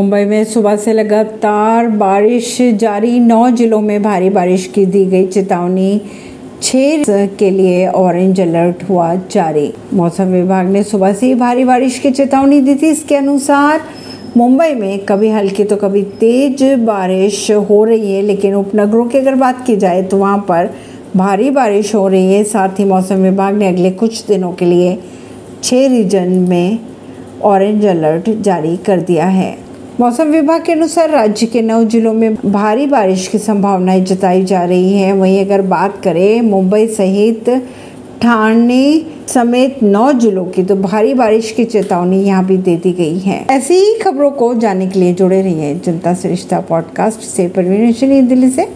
मुंबई में सुबह से लगातार बारिश जारी। नौ जिलों में भारी बारिश की दी गई। चेतावनी, छह के लिए ऑरेंज अलर्ट हुआ जारी। मौसम विभाग ने सुबह से ही भारी बारिश की चेतावनी दी थी। इसके अनुसार, मुंबई में कभी हल्की तो कभी तेज बारिश हो रही है, लेकिन उपनगरों की अगर बात की जाए तो वहाँ पर भारी बारिश हो रही है। साथ ही मौसम विभाग ने अगले कुछ दिनों के लिए छः रीजन में ऑरेंज अलर्ट जारी कर दिया है। मौसम विभाग के अनुसार राज्य के नौ जिलों में भारी बारिश की संभावनाएँ जताई जा रही है। वहीं अगर बात करें मुंबई सहित ठाणे समेत नौ जिलों की तो भारी बारिश की चेतावनी यहाँ भी दे दी गई है। ऐसी ही खबरों को जानने के लिए जुड़े रहिए जनता सरिश्ता पॉडकास्ट से, परवीन दिल्ली से।